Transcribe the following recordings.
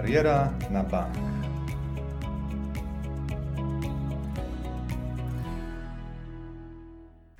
Kariera na bank.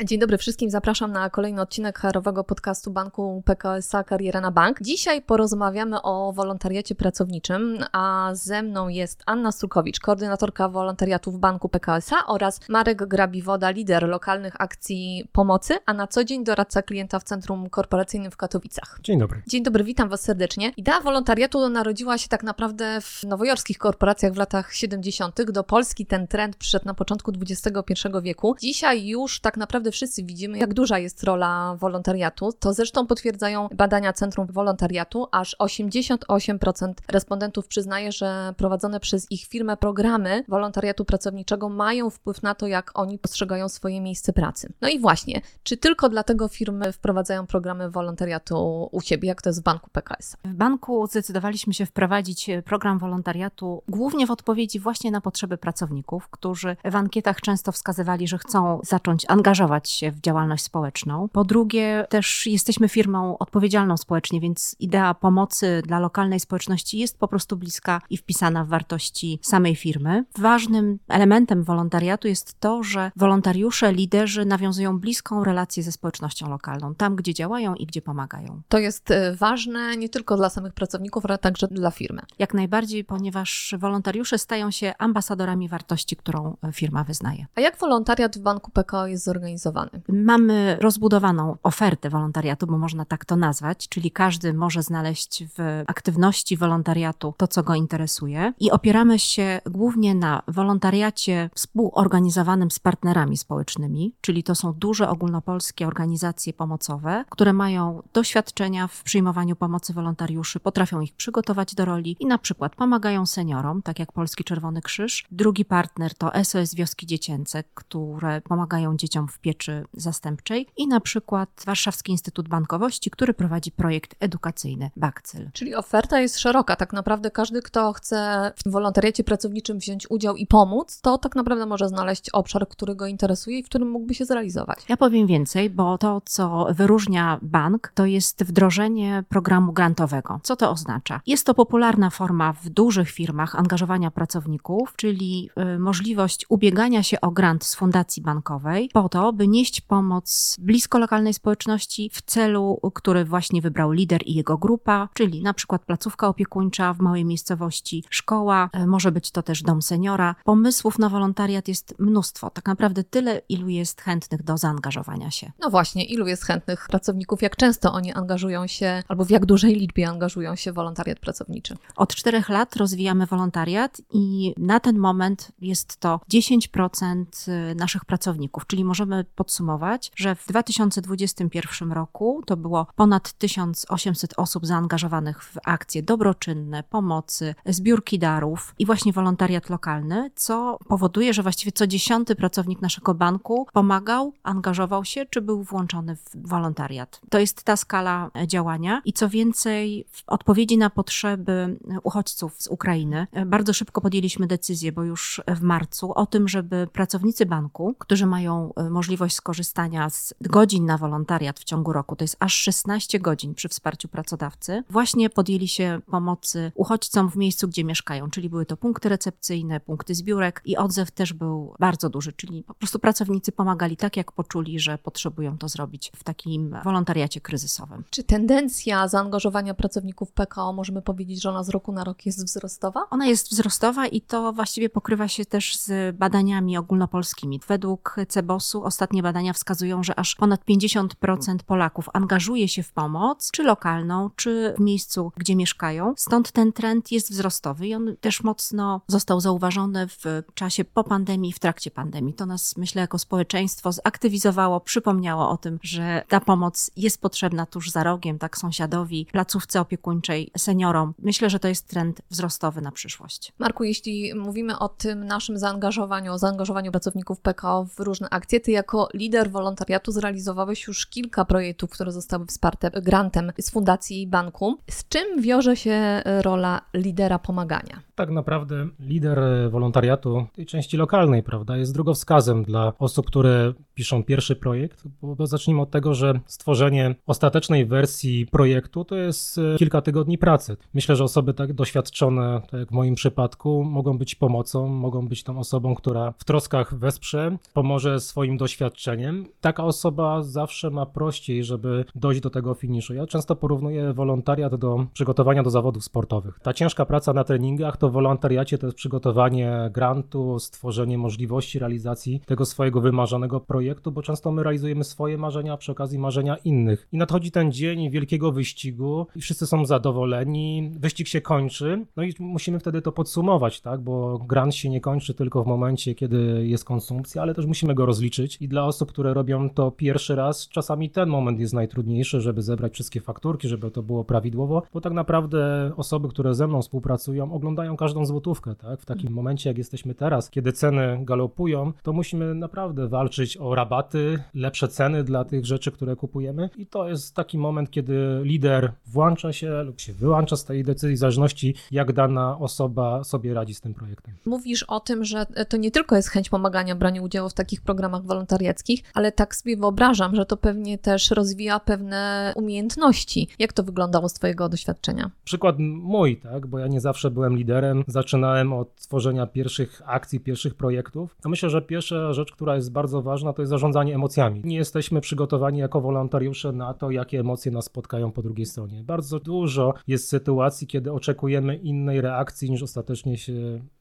Dzień dobry wszystkim, zapraszam na kolejny odcinek HR-owego podcastu Banku PKSA Kariera na Bank. Dzisiaj porozmawiamy o wolontariacie pracowniczym, a ze mną jest Anna Strukowicz, koordynatorka wolontariatu w Banku PKSA oraz Marek Grabiwoda, lider lokalnych akcji pomocy, a na co dzień doradca klienta w Centrum Korporacyjnym w Katowicach. Dzień dobry. Dzień dobry, witam Was serdecznie. Idea wolontariatu narodziła się tak naprawdę w nowojorskich korporacjach w latach 70. Do Polski ten trend przyszedł na początku XXI wieku. Dzisiaj już tak naprawdę wszyscy widzimy, jak duża jest rola wolontariatu. To zresztą potwierdzają badania Centrum Wolontariatu. Aż 88% respondentów przyznaje, że prowadzone przez ich firmę programy wolontariatu pracowniczego mają wpływ na to, jak oni postrzegają swoje miejsce pracy. No i właśnie, czy tylko dlatego firmy wprowadzają programy wolontariatu u siebie, jak to jest w banku PKS? W banku zdecydowaliśmy się wprowadzić program wolontariatu głównie w odpowiedzi właśnie na potrzeby pracowników, którzy w ankietach często wskazywali, że chcą zacząć angażować się w działalność społeczną. Po drugie, też jesteśmy firmą odpowiedzialną społecznie, więc idea pomocy dla lokalnej społeczności jest po prostu bliska i wpisana w wartości samej firmy. Ważnym elementem wolontariatu jest to, że wolontariusze, liderzy nawiązują bliską relację ze społecznością lokalną, tam gdzie działają i gdzie pomagają. To jest e, ważne nie tylko dla samych pracowników, ale także dla firmy. Jak najbardziej, ponieważ wolontariusze stają się ambasadorami wartości, którą firma wyznaje. A jak wolontariat w Banku PKO jest zorganizowany? Mamy rozbudowaną ofertę wolontariatu, bo można tak to nazwać, czyli każdy może znaleźć w aktywności wolontariatu to, co go interesuje i opieramy się głównie na wolontariacie współorganizowanym z partnerami społecznymi, czyli to są duże ogólnopolskie organizacje pomocowe, które mają doświadczenia w przyjmowaniu pomocy wolontariuszy, potrafią ich przygotować do roli i na przykład pomagają seniorom, tak jak Polski Czerwony Krzyż. Drugi partner to SOS Wioski Dziecięce, które pomagają dzieciom w pieczy pieczy zastępczej i na przykład Warszawski Instytut Bankowości, który prowadzi projekt edukacyjny Bakcyl. Czyli oferta jest szeroka. Tak naprawdę każdy, kto chce w wolontariacie pracowniczym wziąć udział i pomóc, to tak naprawdę może znaleźć obszar, który go interesuje i w którym mógłby się zrealizować. Ja powiem więcej, bo to, co wyróżnia bank, to jest wdrożenie programu grantowego. Co to oznacza? Jest to popularna forma w dużych firmach angażowania pracowników, czyli y, możliwość ubiegania się o grant z fundacji bankowej po to, by nieść pomoc blisko lokalnej społeczności w celu, który właśnie wybrał lider i jego grupa, czyli na przykład placówka opiekuńcza w małej miejscowości, szkoła, e, może być to też dom seniora. Pomysłów na wolontariat jest mnóstwo, tak naprawdę tyle, ilu jest chętnych do zaangażowania się. No właśnie, ilu jest chętnych pracowników, jak często oni angażują się, albo w jak dużej liczbie angażują się w wolontariat pracowniczy? Od czterech lat rozwijamy wolontariat i na ten moment jest to 10% e, naszych pracowników, czyli możemy podsumować, że w 2021 roku to było ponad 1800 osób zaangażowanych w akcje dobroczynne, pomocy, zbiórki darów i właśnie wolontariat lokalny, co powoduje, że właściwie co dziesiąty pracownik naszego banku pomagał, angażował się czy był włączony w wolontariat. To jest ta skala działania i co więcej, w odpowiedzi na potrzeby uchodźców z Ukrainy, bardzo szybko podjęliśmy decyzję, bo już w marcu, o tym, żeby pracownicy banku, którzy mają możliwość możliwość skorzystania z godzin na wolontariat w ciągu roku, to jest aż 16 godzin przy wsparciu pracodawcy, właśnie podjęli się pomocy uchodźcom w miejscu, gdzie mieszkają, czyli były to punkty recepcyjne, punkty zbiórek i odzew też był bardzo duży, czyli po prostu pracownicy pomagali tak, jak poczuli, że potrzebują to zrobić w takim wolontariacie kryzysowym. Czy tendencja zaangażowania pracowników PKO, możemy powiedzieć, że ona z roku na rok jest wzrostowa? Ona jest wzrostowa i to właściwie pokrywa się też z badaniami ogólnopolskimi. Według CEBOS-u ostatnie Ostatnie badania wskazują, że aż ponad 50% Polaków angażuje się w pomoc, czy lokalną, czy w miejscu, gdzie mieszkają. Stąd ten trend jest wzrostowy i on też mocno został zauważony w czasie po pandemii, w trakcie pandemii. To nas, myślę, jako społeczeństwo zaktywizowało, przypomniało o tym, że ta pomoc jest potrzebna tuż za rogiem, tak sąsiadowi, placówce opiekuńczej, seniorom. Myślę, że to jest trend wzrostowy na przyszłość. Marku, jeśli mówimy o tym naszym zaangażowaniu, o zaangażowaniu pracowników PKO w różne akcje, ty jako lider wolontariatu zrealizowałeś już kilka projektów, które zostały wsparte grantem z Fundacji Banku. Z czym wiąże się rola lidera pomagania? Tak naprawdę lider wolontariatu tej części lokalnej, prawda, jest drogowskazem dla osób, które piszą pierwszy projekt, bo zacznijmy od tego, że stworzenie ostatecznej wersji projektu to jest e, kilka tygodni pracy. Myślę, że osoby tak doświadczone, tak jak w moim przypadku, mogą być pomocą, mogą być tą osobą, która w troskach wesprze, pomoże swoim doświadczeniem. Taka osoba zawsze ma prościej, żeby dojść do tego finiszu. Ja często porównuję wolontariat do przygotowania do zawodów sportowych. Ta ciężka praca na treningach to w wolontariacie to jest przygotowanie grantu, stworzenie możliwości realizacji tego swojego wymarzonego projektu, bo często my realizujemy swoje marzenia, a przy okazji marzenia innych. I nadchodzi ten dzień wielkiego wyścigu i wszyscy są zadowoleni, wyścig się kończy, no i musimy wtedy to podsumować, tak, bo grant się nie kończy tylko w momencie, kiedy jest konsumpcja, ale też musimy go rozliczyć i dla osób, które robią to pierwszy raz, czasami ten moment jest najtrudniejszy, żeby zebrać wszystkie fakturki, żeby to było prawidłowo, bo tak naprawdę osoby, które ze mną współpracują, oglądają każdą złotówkę, tak, w takim momencie, jak jesteśmy teraz, kiedy ceny galopują, to musimy naprawdę walczyć o rabaty, lepsze ceny dla tych rzeczy, które kupujemy i to jest taki moment, kiedy lider włącza się lub się wyłącza z tej decyzji, w zależności jak dana osoba sobie radzi z tym projektem. Mówisz o tym, że to nie tylko jest chęć pomagania, brania udziału w takich programach wolontariackich, ale tak sobie wyobrażam, że to pewnie też rozwija pewne umiejętności. Jak to wyglądało z Twojego doświadczenia? Przykład mój, tak, bo ja nie zawsze byłem liderem. Zaczynałem od tworzenia pierwszych akcji, pierwszych projektów. No myślę, że pierwsza rzecz, która jest bardzo ważna, to jest zarządzanie emocjami. Nie jesteśmy przygotowani jako wolontariusze na to, jakie emocje nas spotkają po drugiej stronie. Bardzo dużo jest sytuacji, kiedy oczekujemy innej reakcji niż ostatecznie się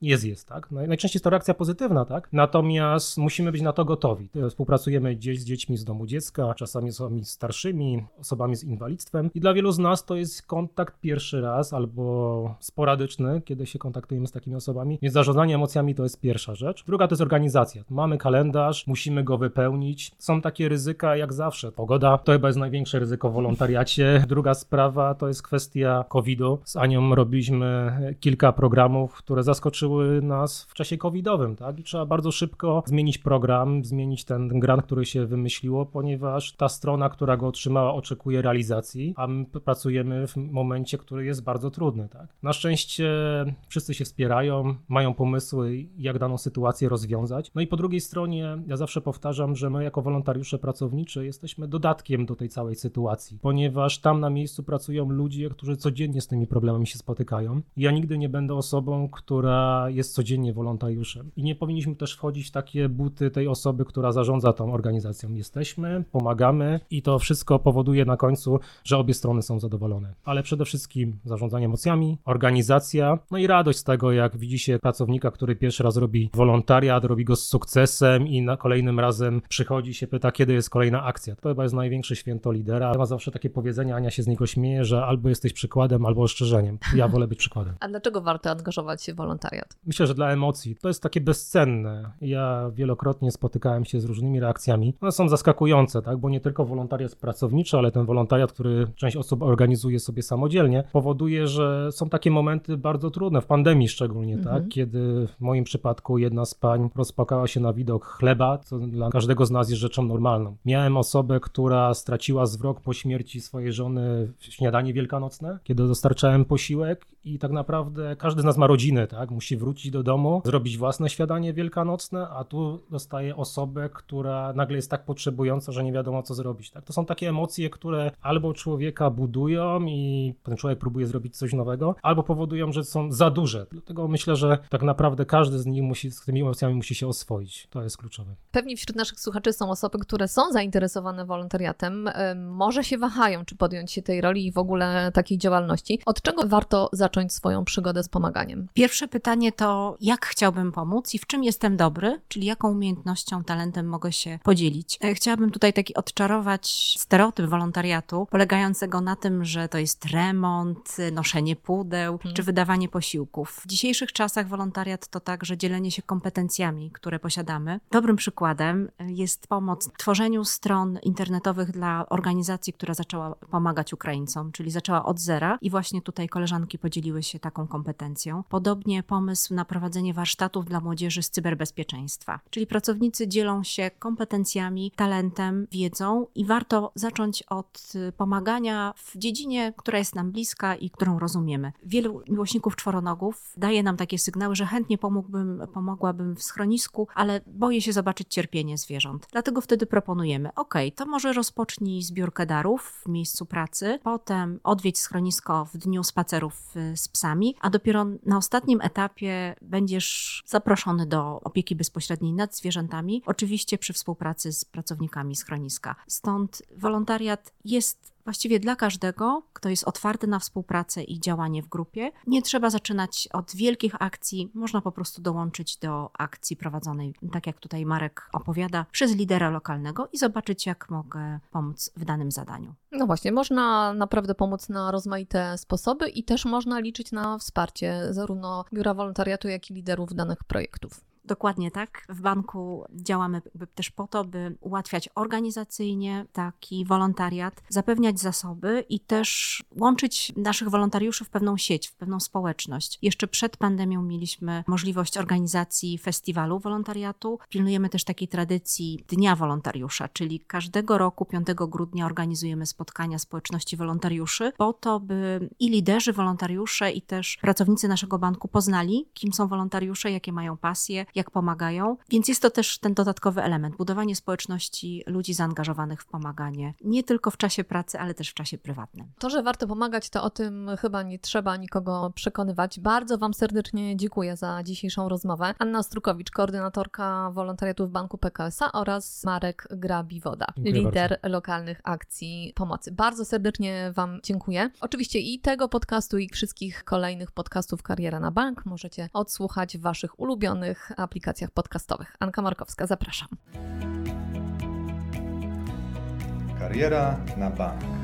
jest, jest, tak? Najczęściej jest to reakcja pozytywna, tak? Natomiast musimy być na to gotowi. Współpracujemy gdzieś z dziećmi z domu dziecka, czasami z osobami starszymi, osobami z inwalidztwem i dla wielu z nas to jest kontakt pierwszy raz albo sporadyczny, kiedy się kontaktujemy z takimi osobami. Więc zarządzanie emocjami to jest pierwsza rzecz. Druga to jest organizacja. Mamy kalendarz, musimy go wypełnić. Są takie ryzyka jak zawsze. Pogoda to chyba jest największe ryzyko w wolontariacie. Druga sprawa to jest kwestia COVID-u. Z Anią robiliśmy kilka programów, które zaskoczyły nas w czasie covidowym, tak? I trzeba bardzo szybko zmienić program, zmienić ten grant, który się wymyśliło, ponieważ ta strona, która go otrzymała, oczekuje realizacji, a my pracujemy w momencie, który jest bardzo trudny, tak? Na szczęście wszyscy się wspierają, mają pomysły, jak daną sytuację rozwiązać. No i po drugiej stronie, ja zawsze powtarzam, że my jako wolontariusze pracowniczy jesteśmy dodatkiem do tej całej sytuacji, ponieważ tam na miejscu pracują ludzie, którzy codziennie z tymi problemami się spotykają. Ja nigdy nie będę osobą, która jest codziennie wolontariuszem. I nie powinniśmy też wchodzić w takie buty tej osoby, która zarządza tą organizacją. Jesteśmy, pomagamy i to wszystko powoduje na końcu, że obie strony są zadowolone. Ale przede wszystkim zarządzanie emocjami, organizacja, no i radość z tego, jak widzi się pracownika, który pierwszy raz robi wolontariat, robi go z sukcesem i na kolejnym razem przychodzi się pyta, kiedy jest kolejna akcja. To chyba jest największe święto lidera. Ma zawsze takie powiedzenie, Ania się z niego śmieje, że albo jesteś przykładem, albo ostrzeżeniem. Ja wolę być przykładem. A dlaczego warto angażować się w wolontariat? Myślę, że dla emocji. To jest takie bezcenne. Ja wielokrotnie spotykałem się z różnymi reakcjami. One są zaskakujące, tak? bo nie tylko wolontariat pracowniczy, ale ten wolontariat, który część osób organizuje sobie samodzielnie, powoduje, że są takie momenty bardzo trudne, w pandemii szczególnie, tak? mhm. tak? kiedy w moim przypadku jedna z pań rozpakała się na widok chleba, co dla każdego z nas jest rzeczą normalną. Miałem osobę, która straciła zwrok po śmierci swojej żony w śniadanie wielkanocne, kiedy dostarczałem posiłek i tak naprawdę każdy z nas ma rodzinę, tak? Musi wrócić do domu, zrobić własne śniadanie wielkanocne, a tu dostaje osobę, która nagle jest tak potrzebująca, że nie wiadomo co zrobić, tak? To są takie emocje, które albo człowieka budują i ten człowiek próbuje zrobić coś nowego, albo powodują, że są za duże. Dlatego myślę, że tak naprawdę każdy z nich musi, z tymi emocjami musi się oswoić. To jest kluczowe. Pewnie wśród naszych słuchaczy są osoby, które są zainteresowane wolontariatem, może się wahają, czy podjąć się tej roli i w ogóle takiej działalności. Od czego warto zacząć swoją przygodę z pomaganiem? Pierwsze pytanie to, jak chciałbym pomóc i w czym jestem dobry, czyli jaką umiejętnością, talentem mogę się podzielić. E, chciałabym tutaj taki odczarować stereotyp wolontariatu, polegającego na tym, że to jest remont, noszenie pudeł hmm. czy wydawanie posiłków. W dzisiejszych czasach wolontariat to także dzielenie się kompetencjami, które posiadamy. Dobrym przykładem jest pomoc w tworzeniu stron internetowych dla organizacji, która zaczęła pomagać Ukraińcom, czyli zaczęła od zera i właśnie tutaj koleżanki podzieliły się taką kompetencją. Podobnie pomysł na prowadzenie warsztatów dla młodzieży z cyberbezpieczeństwa, czyli pracownicy dzielą się kompetencjami, talentem, wiedzą i warto zacząć od pomagania w dziedzinie, która jest nam bliska i którą rozumiemy. Wielu miłośników czworonoga czworonogów daje nam takie sygnały, że chętnie pomógłbym, pomogłabym w schronisku, ale boję się zobaczyć cierpienie zwierząt. Dlatego wtedy proponujemy, ok, to może rozpocznij zbiórkę darów w miejscu pracy, potem odwiedź schronisko w dniu spacerów y, z psami, a dopiero na ostatnim etapie będziesz zaproszony do opieki bezpośredniej nad zwierzętami, oczywiście przy współpracy z pracownikami schroniska. Stąd wolontariat jest właściwie dla każdego, kto jest otwarty na współpracę i działanie w grupie. Nie trzeba zaczynać od wielkich akcji, można po prostu dołączyć do akcji prowadzonej, tak jak tutaj Marek opowiada, przez lidera lokalnego i zobaczyć, jak mogę pomóc w danym zadaniu. No właśnie, można naprawdę pomóc na rozmaite sposoby i też można liczyć na wsparcie zarówno biura wolontariatu, jak i liderów danych projektów. Dokładnie tak. W banku działamy też po to, by ułatwiać organizacyjnie taki wolontariat, zapewniać zasoby i też łączyć naszych wolontariuszy w pewną sieć, w pewną społeczność. Jeszcze przed pandemią mieliśmy możliwość organizacji festiwalu wolontariatu. Pilnujemy też takiej tradycji Dnia Wolontariusza, czyli każdego roku 5 grudnia organizujemy spotkania społeczności wolontariuszy po to, by i liderzy wolontariusze, i też pracownicy naszego banku poznali, kim są wolontariusze, jakie mają pasje, jak pomagają. Więc jest to też ten dodatkowy element, budowanie społeczności ludzi zaangażowanych w pomaganie, nie tylko w czasie pracy, ale też w czasie prywatnym. To, że warto pomagać, to o tym chyba nie trzeba nikogo przekonywać. Bardzo Wam serdecznie dziękuję za dzisiejszą rozmowę. Anna Strukowicz, koordynatorka wolontariatu w Banku PKSA oraz Marek Grabiwoda, Dziękuję lider bardzo. lokalnych akcji pomocy. Bardzo serdecznie Wam dziękuję. Oczywiście i tego podcastu, i wszystkich kolejnych podcastów Kariera na Bank możecie odsłuchać w Waszych ulubionych aplikacjach podcastowych. Anka Markowska, zapraszam. Kariera na bank.